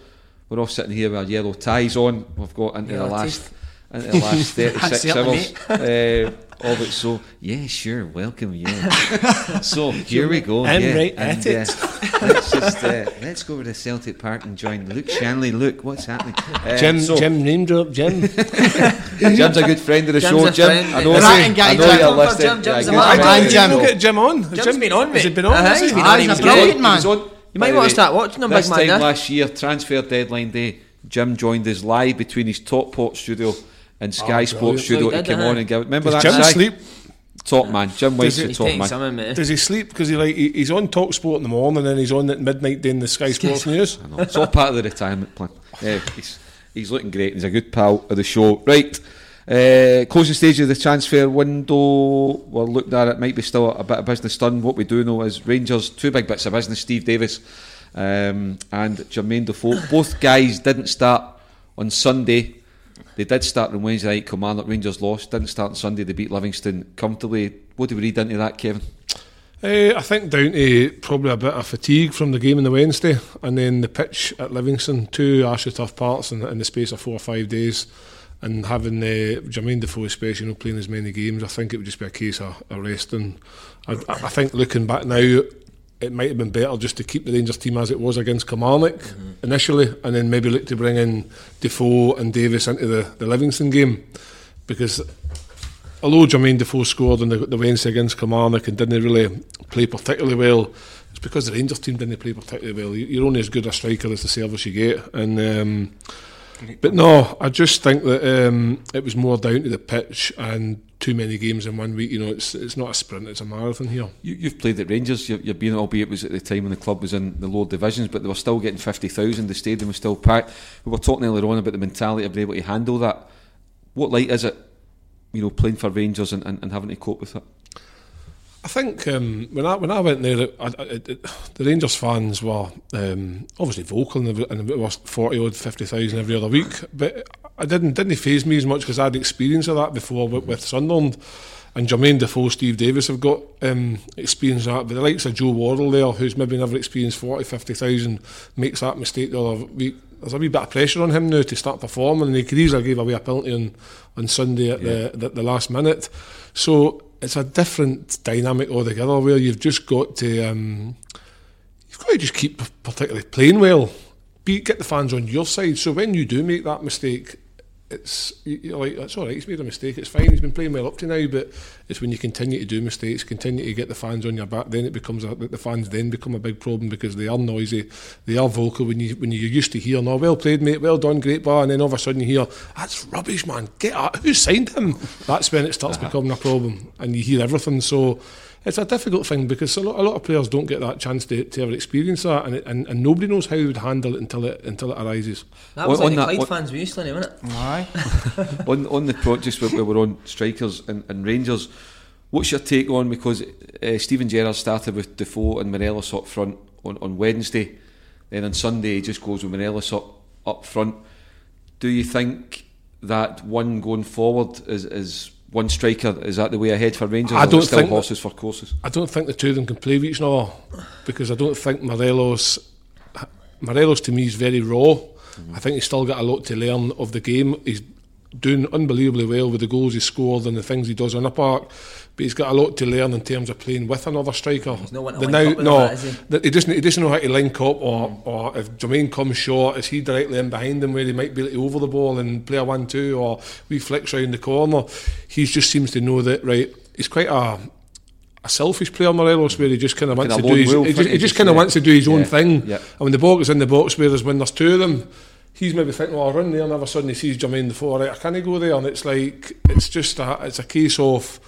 We're all sitting here with our yellow ties on. We've got into the last into the last 36 Certainly, hours uh, of it. So, yeah, sure, welcome, yeah. so, here we go. And yeah. right at and, it. Uh, let's just uh, let's go over to Celtic Park and join Luke Shanley. Luke, what's happening? Uh, Jim, so, Jim, name drop, Jim. Jim's a good friend of the Jim's show. a Jim. I know, Ratting I guy, know Jim. you're listening. Jim, Jim's yeah, a good man. friend. Man, Did Jim. you get Jim on? Has Jim's Jim been on, Has he been on? Uh-huh, he? he's been on. he's He a brilliant man. You might want to start watching him, This big man. time last year, transfer deadline day, Jim joined us live between his Top Pot studio and Sky Oh, Sports brilliant. studio So to he did, come uh-huh. on and give. Remember Does that Jim Si? sleep? Top man, Jim White's the He's top taking man. something, mate. Does he sleep? Because he like he, he's on Talk Sport in the morning and he's on at midnight doing the Sky Sports News. I know. It's all part of the retirement plan. Yeah, he's, he's looking great. He's a good pal of the show. Right. Uh, closing stage of the transfer window. We're looking at it. Might be still a bit of business done. What we do know is Rangers two big bits of business. Steve Davis um, and Jermaine Defoe. Both guys didn't start on Sunday. They did start on Wednesday night. Kilmarnock Rangers lost. Didn't start on Sunday. They beat Livingston comfortably. What do we read into that, Kevin? Uh, I think down to probably a bit of fatigue from the game on the Wednesday and then the pitch at Livingston, two actually tough parts in, in the space of four or five days. And having uh, Jermaine Defoe, especially, not playing as many games, I think it would just be a case of, of resting. I, I think looking back now, it might have been better just to keep the Rangers team as it was against Kilmarnock initially, and then maybe look to bring in Defoe and Davis into the, the Livingston game. Because although Jermaine Defoe scored on the, the Wednesday against Kilmarnock and didn't really play particularly well, it's because the Rangers team didn't play particularly well. You- You're only as good a striker as the service you get, and um, But no, I just think that um, it was more down to the pitch and too many games in one week. You know, it's it's not a sprint; it's a marathon here. You, you've played at Rangers. You've, you've been, albeit it was at the time when the club was in the lower divisions, but they were still getting fifty thousand. The stadium was still packed. We were talking earlier on about the mentality of being able to handle that. What light is it, you know, playing for Rangers and, and, and having to cope with it? I think um, when I when I went there, I, the Rangers fans were um, obviously vocal, and, and it was forty odd, fifty thousand every other week. But I didn't didn't phase me as much because I had experience of that before with, with Sunderland. And Jermaine Defoe, Steve Davis have got um, experience of that. But the likes of Joe Worrall there, who's maybe never experienced 40, 50,000, makes that mistake the other week. There's a wee bit of pressure on him now to start performing, and he could easily give away a penalty on, on Sunday at yeah. the, the, the last minute. So it's a different dynamic altogether where you've just got to um, you've got to just keep particularly playing well, be get the fans on your side. So when you do make that mistake, it's you're like that's all right. He's made a mistake. It's fine. He's been playing well up to now, but it's when you continue to do mistakes, continue to get the fans on your back, then it becomes a, the fans then become a big problem because they are noisy, they are vocal. When you when you're used to hearing, "Oh, well played, mate, well done, great bar," and then all of a sudden you hear, "That's rubbish, man. Get out. Who signed him?" That's when it starts uh-huh. becoming a problem, and you hear everything. So it's a difficult thing because a lot, a lot of players don't get that chance to, to ever experience that, and, it, and and nobody knows how they would handle it until it until it arises. That was on, like on the Clyde fans we used to, wasn't it? Aye. on on the pro, just where we were on strikers and, and Rangers. What's your take on because uh, Steven Gerrard started with Defoe and Morelos up front on, on Wednesday, then on Sunday he just goes with Morelos up up front. Do you think that one going forward is is one striker is that the way ahead for Rangers? I don't still think horses for courses. I don't think the two of them can play with each other because I don't think Morelos. Morelos to me is very raw. Mm-hmm. I think he's still got a lot to learn of the game. He's doing unbelievably well with the goals he scored and the things he does on the park. But he's got a lot to learn in terms of playing with another striker. He's no the now, no, that, he? he? doesn't. He doesn't know how to link up, or, or if Jermaine comes short, is he directly in behind him where he might be able to over the ball and play a one-two, or we flicks round the corner. He just seems to know that. Right, he's quite a a selfish player, Morelos, where he just kind of wants to do his, he just, he just kind of wants to do his yeah, own thing. Yeah. And when the ball is in the box, whereas when there's two of them, he's maybe thinking, oh, "Well, I'll run there," and all of a sudden he sees Jermaine Defoe. Right, I can't go there, and it's like it's just a, it's a case of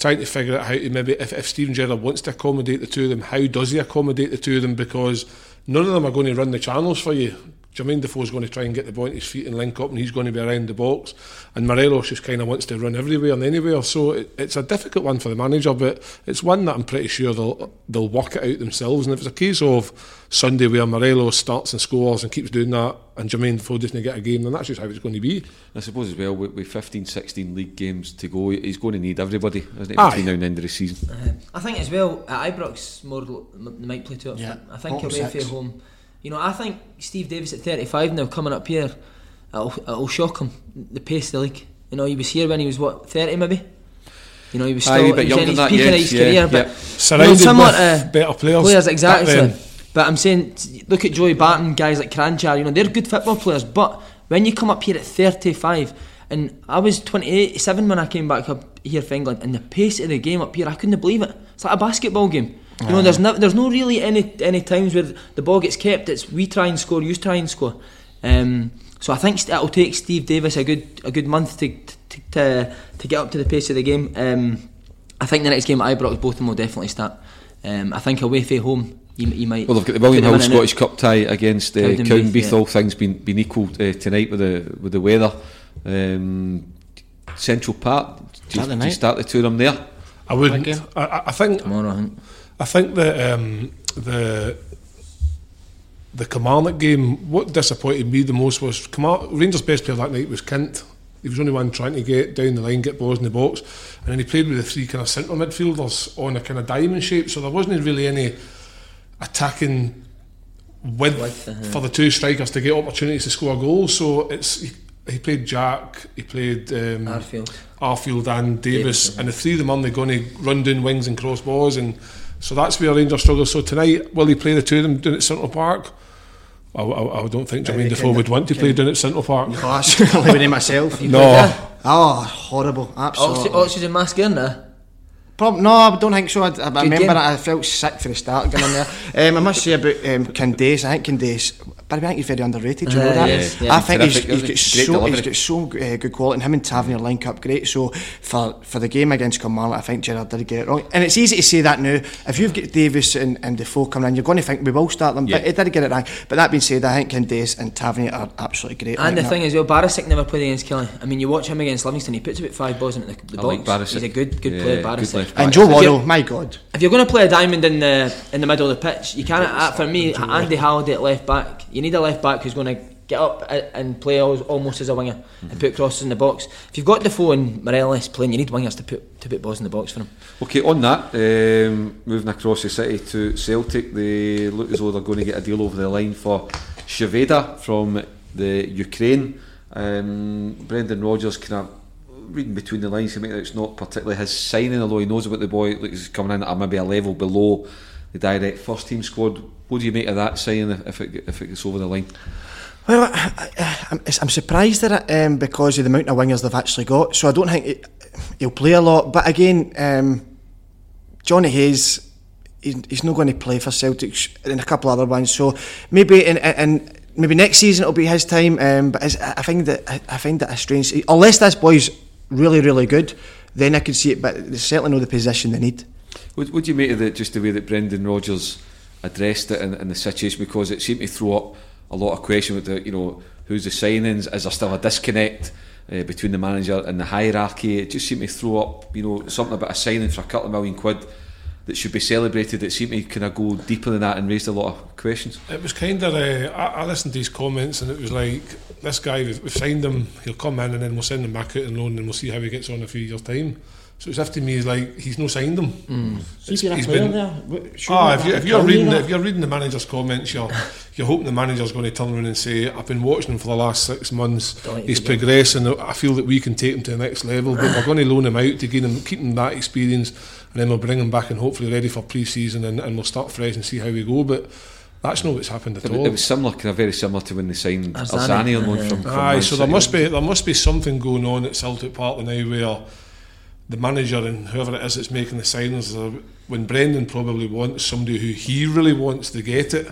trying to figure out how to maybe if, if Steven Gerrard wants to accommodate the two of them, how does he accommodate the two of them? Because none of them are going to run the channels for you. Jermaine Defoe's going to try and get the ball at his feet and link up, and he's going to be around the box. And Morelos just kind of wants to run everywhere and anywhere. So it, it's a difficult one for the manager, but it's one that I'm pretty sure they'll they'll work it out themselves. And if it's a case of Sunday where Morelos starts and scores and keeps doing that, and Jermaine Defoe doesn't get a game, then that's just how it's going to be. I suppose as well with, with 15, 16 league games to go, he's going to need everybody, isn't he, between now and the end of the season? Uh, I think as well at Ibrox, more might play to it. Yeah. I think he'll be home you know, I think Steve Davis at 35 now coming up here, it'll, it'll shock him the pace of the league. You know, he was here when he was what 30 maybe. You know, he was still Aye, but he was in his that, peak yes, of his yeah, career, yeah. but surrounded you know, with uh, better players. Players exactly. But I'm saying, look at Joey Barton, guys like Kranjčar. You know, they're good football players. But when you come up here at 35, and I was 27 when I came back up here for England, and the pace of the game up here, I couldn't believe it. It's like a basketball game. You know, there's no, there's no really any any times where the ball gets kept. It's we try and score, you try and score. Um, so I think it'll take Steve Davis a good a good month to to, to, to get up to the pace of the game. Um, I think the next game at Ibrox, both of them will definitely start. Um, I think away from home, you, you might. Well, they've got the William Hill Scottish Cup tie against uh, Cowdenbeath. All things been been equal uh, tonight with the with the weather. Um, Central Park. Do you, do you, start the two of them there? I wouldn't. I, I think tomorrow. I think. I think that um, the the Kilmarnock game, what disappointed me the most was Rangers' best player that night was Kent. He was the only one trying to get down the line, get balls in the box, and then he played with the three kind of central midfielders on a kind of diamond shape. So there wasn't really any attacking width uh-huh. for the two strikers to get opportunities to score goals. So it's he, he played Jack, he played um, Arfield. Arfield and Davis, Davis uh-huh. and the three of them are going to run down wings and cross balls and so that's where Rangers struggle. So tonight, will he play the two of them down at Central Park? I, I, I don't think Jermaine Defoe would want to play down at Central Park. No, that's living myself. no. Oh, horrible. Absolutely. Oxygen mask in there? Prob- no, I don't think so. I, I remember game. I felt sick for the start getting in there. um, I must say about um, Candace, I think Candace But I think he's very underrated. You Uh, know that. yes, yeah. I think he's, Terrific, he's isn't he? got so he's delivery. got so uh, good quality. And him and Tavernier link up great. So for for the game against Kilmarnock, I think Gerrard did get it wrong. And it's easy to say that now. If you've got Davis and, and Defoe coming in, you're going to think we will start them. But Yeah. he did get it wrong. But that being said, I think Candace and Tavernier are absolutely great. And the Like thing that. is, well, Barisic never played against Killie. I mean, you watch him against Livingston, he puts about five balls into the, the I box. like Barisic. He's a good, good Yeah, player, good Barisic. and back. Joe If you- Worrell, my God. If you're going to play a diamond in the in the middle of the pitch, you can't. Uh, for me, Andy Halliday at left back. You need a left back who's going to get up and play almost as a winger and put crosses in the box. If you've got Defoe and Morelos playing, you need wingers to put to put balls in the box for them. Okay, on that, um, moving across the city to Celtic, they look as though they're going to get a deal over the line for Shved from the Ukraine. Um, Brendan Rodgers kind of reading between the lines, he it's not particularly his signing, although he knows about the boy looks coming in at maybe a level below the direct first team squad. What do you make of that signing if it if it gets over the line? Well, I, I'm surprised at it um, because of the amount of wingers they've actually got. So I don't think it, he'll play a lot. But again, um, Johnny Hayes, he's, he's not going to play for Celtic and a couple other ones. So maybe in, in, maybe next season it'll be his time. Um, but I find that I, I find that a strange. Unless this boy's really really good, then I could see it. But they certainly know the position they need. What, what do you make of the, just the way that Brendan Rodgers addressed it in, in the situation? Because it seemed to throw up a lot of question with the, you know, who's the signings? Is there still a disconnect uh, between the manager and the hierarchy? It just seemed to throw up, you know, something about a signing for a couple of million quid that should be celebrated. It seemed to kind of go deeper than that and raised a lot of questions. It was kind of. Uh, I, I listened to his comments, and it was like this guy. We've, we've signed him. He'll come in, and then we'll send him back out on loan, and we'll see how he gets on in a few years' time. So it's if to me, is like he's no signed him. It's- he's been- Ah, if, you, if you're reading if you're reading the manager's comments, you're you're hoping the manager's going to turn around and say, "I've been watching him for the last six months. He's you progressing. I feel that we can take him to the next level, but we're going to loan him out to gain him, keep him that experience, and then we'll bring him back and hopefully ready for pre-season, and, and we'll start fresh and see how we go." But that's not what's happened at It, all. it was similar, kind of very similar to when they signed Arzani. Arzani on loan from, from Aye, Man so there must be there must be something going on at Celtic Park now where the manager and whoever it is that's making the signings, when Brendan probably wants somebody who he really wants to get it,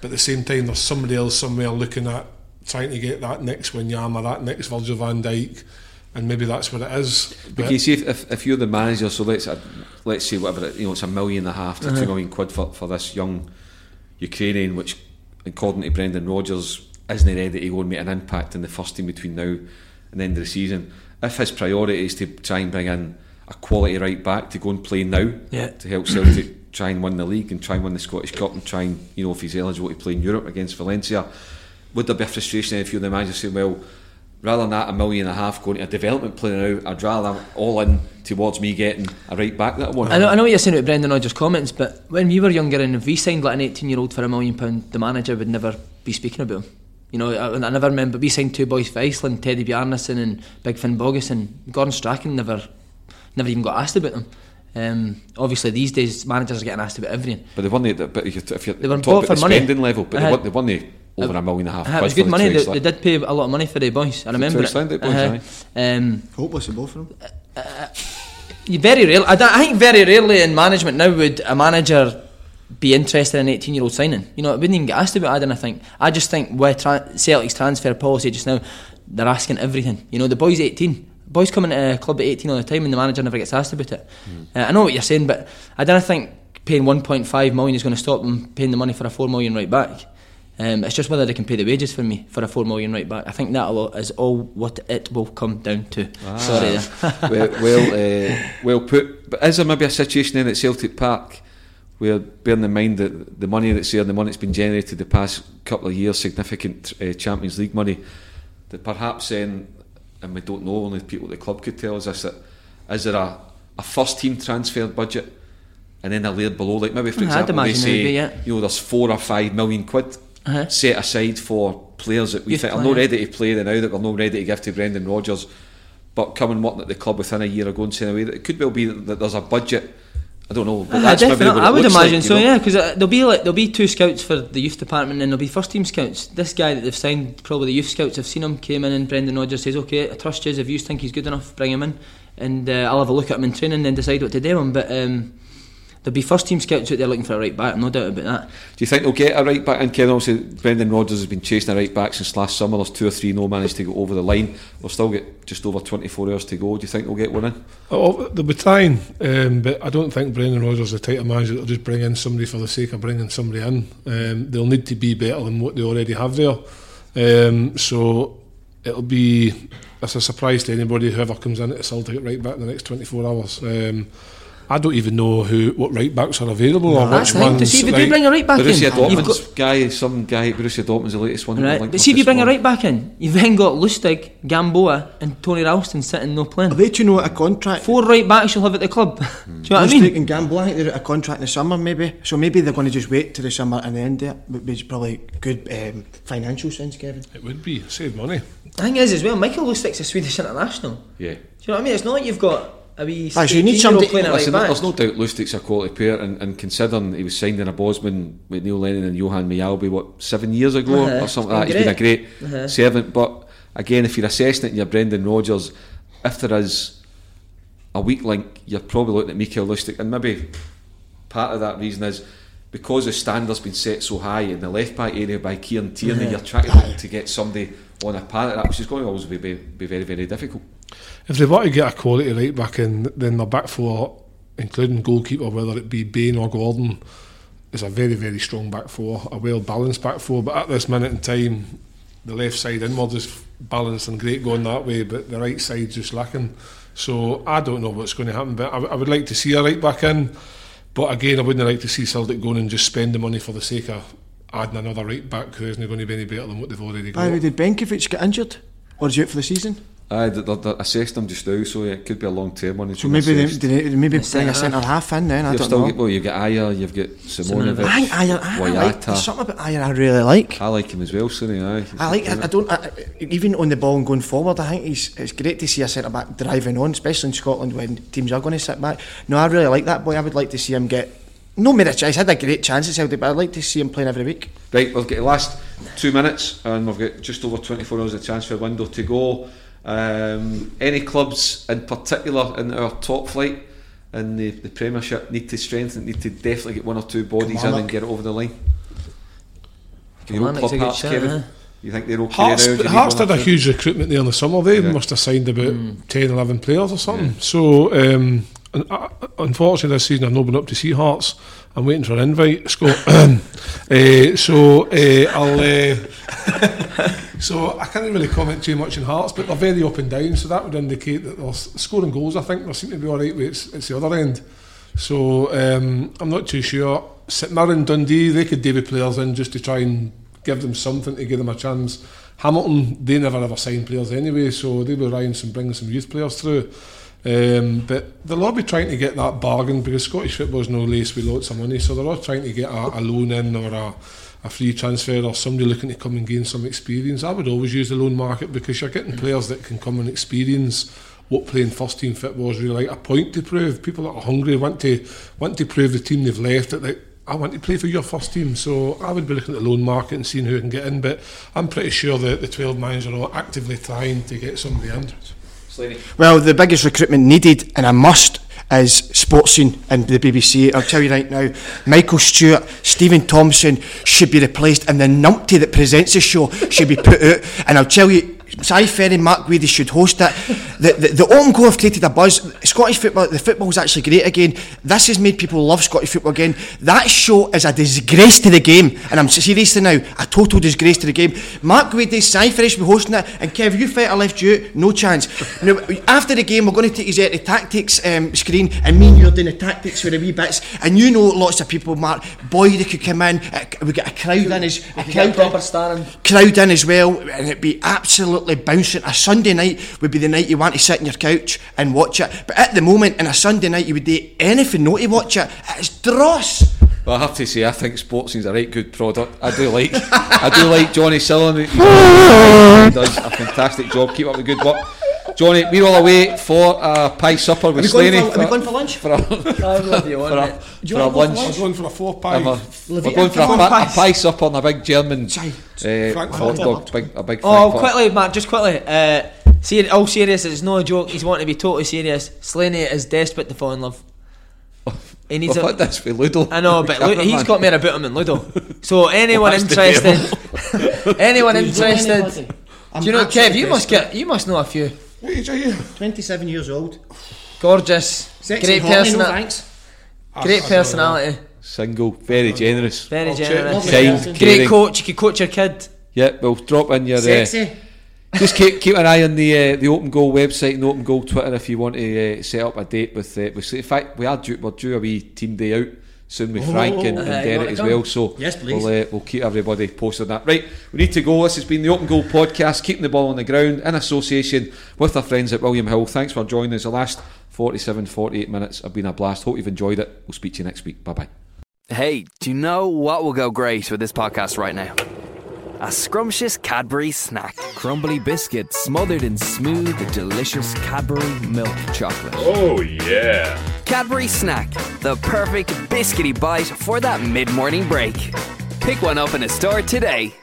but at the same time there's somebody else somewhere looking at trying to get that next Wanyama, that next Virgil van Dijk, and maybe that's what it is. But you see, if, if, if you're the manager, so let's uh, let's say whatever it, you know, it's a million and a half to two million quid for, for this young Ukrainian, which according to Brendan Rodgers isn't ready to go and make an impact in the first team between now and the end of the season. If his priority is to try and bring in a quality right back to go and play now Yeah. to help Celtic try and win the league and try and win the Scottish Cup and try and you know if he's eligible to play in Europe against Valencia, would there be a frustration if you're the manager saying, well, rather than that a million and a half going to a development player now, I'd rather all in towards me getting a right back that I want. I know, I know what you're saying about Brendan Rodgers' comments, but when we were younger and if we signed like an 18 year old for a million pound, the manager would never be speaking about him. You know, I, I never remember we signed two boys for Iceland, Teddy Bjarnason and Big Finnbogason, and Gordon Strachan never, never even got asked about them. Um, obviously, these days managers are getting asked about everything. But the one that, but if you're, if you're They were talking bought about for the money. spending level, but Uh-huh. they, won, they won the over a million and a half. Uh, it was good the money. They, they did pay a lot of money for the boys. I remember two it. Icelandic boys, Uh-huh. Um, Hopeless of both of them. You very rarely, I, I think very rarely in management now would a manager be interested in an 18 year old signing. You know, I wouldn't even get asked about. I don't think. I just think with tra- Celtic's transfer policy just now, they're asking everything. You know, the boy's 18. Boys coming to a club at 18 all the time, and the manager never gets asked about it. Uh, I know what you're saying, but I don't think paying 1.5 million is going to stop them paying the money for a 4 million right back. Um, it's just whether they can pay the wages for me for a 4 million right back. I think that is all what it will come down to. Sorry. there. well, well, uh, well put. But is there maybe a situation then at Celtic Park where, bearing in mind that the money that's there, the money that's been generated the past couple of years, significant uh, Champions League money, that perhaps then, and we don't know, only people at the club could tell us this, that is there a, a first team transfer budget and then a layer below, like maybe for Uh, I'd example, they imagine there would say, be, yeah. you know, there's four or five million quid Uh-huh. set aside for players that we Youth think are not ready to play the now that we're not ready to give to Brendan Rodgers but coming working at the club within a year ago and saying away that it could well be that there's a budget I don't know but Uh, that's definitely. I would imagine like, so. know? Yeah, because uh, there'll be like there'll be two scouts for the youth department, and there'll be first team scouts. This guy that they've signed, probably the youth scouts have seen him, came in, and Brendan Rodgers says, "Okay, I trust you. If you think he's good enough, bring him in, and uh, I'll have a look at him in training, and then decide what to do with him." But um, There'll be first team scouts out there looking for a right back, no doubt about that. Do you think they'll get a right back? And Ken, obviously, Brendan Rodgers has been chasing a right back since last summer. There's two or three no managed to go over the line. They'll still get just over 24 hours to go. Do you think they'll get one in? Oh, they'll be trying, um, but I don't think Brendan Rodgers is the type of manager that'll just bring in somebody for the sake of bringing somebody in. Um, they'll need to be better than what they already have there. Um, so it'll be it's a surprise to anybody whoever comes in at Celtic at right back in the next 24 hours. Um, I don't even know who what right backs are available or That's which the. To ones. see if you like- do bring a right back in, Borussia you've Dortmund's got, guy, some guy, Borussia Dortmund's the latest one. right. But see if you this bring a right back in, you've then got Lustig, Gamboa, and Tony Ralston sitting no playing. Are playing. they to know a contract? Four right backs you'll have at the club. do you know what I Lustig mean? and Gamboa, I think they're out of contract in the summer, maybe. So maybe they're going to just wait till the summer and end it. Which is probably good um, financial sense, Kevin. It would be save money. The thing is, as well, Mikael Lustig's a Swedish international. Yeah. Do you know what I mean? It's not like you've got a wee. Right, so you need 18-year-old somebody- playing at right Listen, back. there's no doubt Lustig's a quality player, and, and considering he was signed in a Bosman with Neil Lennon and Johan Mjällby, what, seven years ago Uh-huh. or something like that, been he's been a great Uh-huh. servant. But again, if you're assessing it and you're Brendan Rodgers, if there is a weak link, you're probably looking at Mikael Lustig, and maybe part of that reason is because the standard's been set so high in the left back area by Kieran Tierney, you're trying to, to get somebody on a par of that, which is going to always be, be, be very, very difficult. If they want to get a quality right back in, then their back four, including goalkeeper, whether it be Bain or Gordon, is a very, very strong back four, a well balanced back four. But at this minute in time, the left side inward is balanced and great going that way, but the right side's just lacking. So I don't know what's going to happen, but I would like to see a right back in. But again, I wouldn't like to see Celtic going and just spend the money for the sake of adding another right back who isn't going to be any better than what they've already got. By the way, did Benkovic get injured? Or is he out for the season? Aye, they, they, they assessed him just now, so it could be a long term one. So maybe they, assessed. they, they maybe centre bring a half. centre half in then, I You've don't still know. got, well, you've got Aya, you've got Simunovic, I think Ajer, I, I like, there's something about Ajer I really like. I like him as well, Sonny. Aye, I like. I, I don't. I, even on the ball and going forward, I think he's. It's great to see a centre back driving on, especially in Scotland when teams are going to sit back. No, I really like that boy. I would like to see him get. No made a chance. Had a great chance at Celtic, but I'd like to see him playing every week. Right, we've got the last two minutes, and we've got just over 24 hours of transfer window to go. Um, any clubs in particular in our top flight in the, the Premiership need to strengthen, need to definitely get one or two bodies in Kilmarnock. and get it over the line? Your old Kilmarnock's club a good Hearts, shout, Kevin? You think they're okay Hearts, now? Do you need Hearts one did a two? huge recruitment there in the summer. They Yeah. must have signed about 10, 11 players or something. So, um, un- uh, unfortunately, this season I've not been up to see Hearts. I'm waiting for an invite, Scott. uh, so, uh, I'll. Uh, so, I can't really comment too much on Hearts, but they're very up and down. So, that would indicate that they're scoring goals. I think they seem to be all right. With it's, it's the other end. So, um, I'm not too sure. St Mirren, Dundee, they could David players in just to try and give them something to give them a chance. Hamilton, they never ever sign players anyway, so they were relying on bringing some youth players through. Um, but they'll all be trying to get that bargain because Scottish football is no lace with lots of money, so they're all trying to get a, a loan in or a, a free transfer or somebody looking to come and gain some experience. I would always use the loan market because you're getting players that can come and experience what playing first team football is really like. A point to prove. People that are hungry want to want to prove the team they've left that they, I want to play for your first team. So I would be looking at the loan market and seeing who can get in. But I'm pretty sure that the 12 managers are all actively trying to get somebody in. Slaney. Well, the biggest recruitment needed and a must is Sportscene and the BBC. I'll tell you right now, Michael Stewart, Stephen Thompson should be replaced, and the numpty that presents the show should be put out. And I'll tell you. Cy Ferry, Mark Guidi should host it. The, the, the open goal have created a buzz. Scottish football, the football's actually great again. This has made people love Scottish football again. That show is a disgrace to the game, and I'm seriously now, a total disgrace to the game. Mark Guidi, Cy Ferry should be hosting it, and Kev, you fight I left you, no chance. Now, after the game, we're going to take you out the tactics um, screen, and me and you're doing the tactics for the wee bits, and you know lots of people, Mark, boy, they could come in, uh, we get a crowd in as a crowd proper starring. crowd in as well, and it'd be absolutely bouncing. A Sunday night would be the night you want to sit on your couch and watch it. But at the moment, in a Sunday night, you would do anything not to watch it. It's dross. Well, I have to say, I think Sportscene's a right good product. I do like, I do like Johnny. He he does a fantastic job. Keep up the good work, Johnny. We're all away for a pie supper with Are Slaney. for- are we going for lunch? For a, I'm with you for on a, it. for a lunch. I'm going for a four pie. I'm a- we're going for a, pa- a pie supper and a big German Chai. uh, hot dog, big, a big Oh, Frankfurt. quickly, Mark, just quickly. Uh, ser- all serious, it's no joke. He's wanting to be totally serious. Slaney is desperate to fall in love. He needs We've a- had this for Ludo. I know, but Lu- he's Cameraman. got more about him than Ludo. So anyone Well, interested, anyone interested. Do you know, Kev? You must get, you must know a few. What age are you? 27 years old. Gorgeous, Sexy great hottie, no person, thanks. great personality, Single, very generous. very I'll check. generous, Lovely Kind, person. great caring. coach. You could coach your kid. Yeah, we'll drop in your. Uh, Sexy. just keep keep an eye on the uh, the Open Goal website and Open Goal Twitter if you want to uh, set up a date with. Uh, with in fact, we are due, we're due a wee team day out soon with Frank and, and Uh, Derek wanna as well. So Yes, please. We'll, uh, we'll keep everybody posted on that. Right, we need to go. This has been the Open Goal podcast, keeping the ball on the ground in association with our friends at William Hill. Thanks for joining us. The last 47, 48 minutes have been a blast. Hope you've enjoyed it. We'll speak to you next week. Bye bye. Hey, do you know what will go great with this podcast right now? A scrumptious Cadbury snack. Crumbly biscuit smothered in smooth, delicious Cadbury milk chocolate. Oh, yeah. Cadbury Snack, the perfect biscuity bite for that mid morning break. Pick one up in a store today.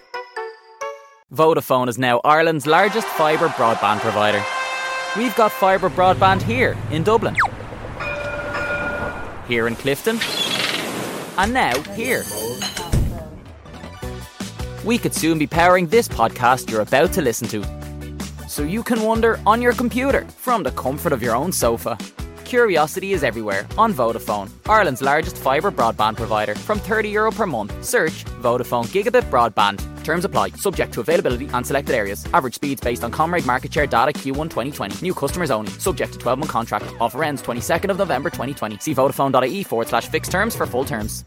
Vodafone is now Ireland's largest fibre broadband provider. We've got fibre broadband here in Dublin, here in Clifton, and now here. We could soon be powering this podcast you're about to listen to. So you can wonder on your computer from the comfort of your own sofa. Curiosity is everywhere on Vodafone, Ireland's largest fibre broadband provider. From €30 Euro per month, search Vodafone Gigabit Broadband. Terms apply, subject to availability and selected areas. Average speeds based on ComReg market share data Q1 2020. New customers only, subject to 12 month contract. Offer ends 22nd of November 2020. See Vodafone.ie forward slash fixed terms for full terms.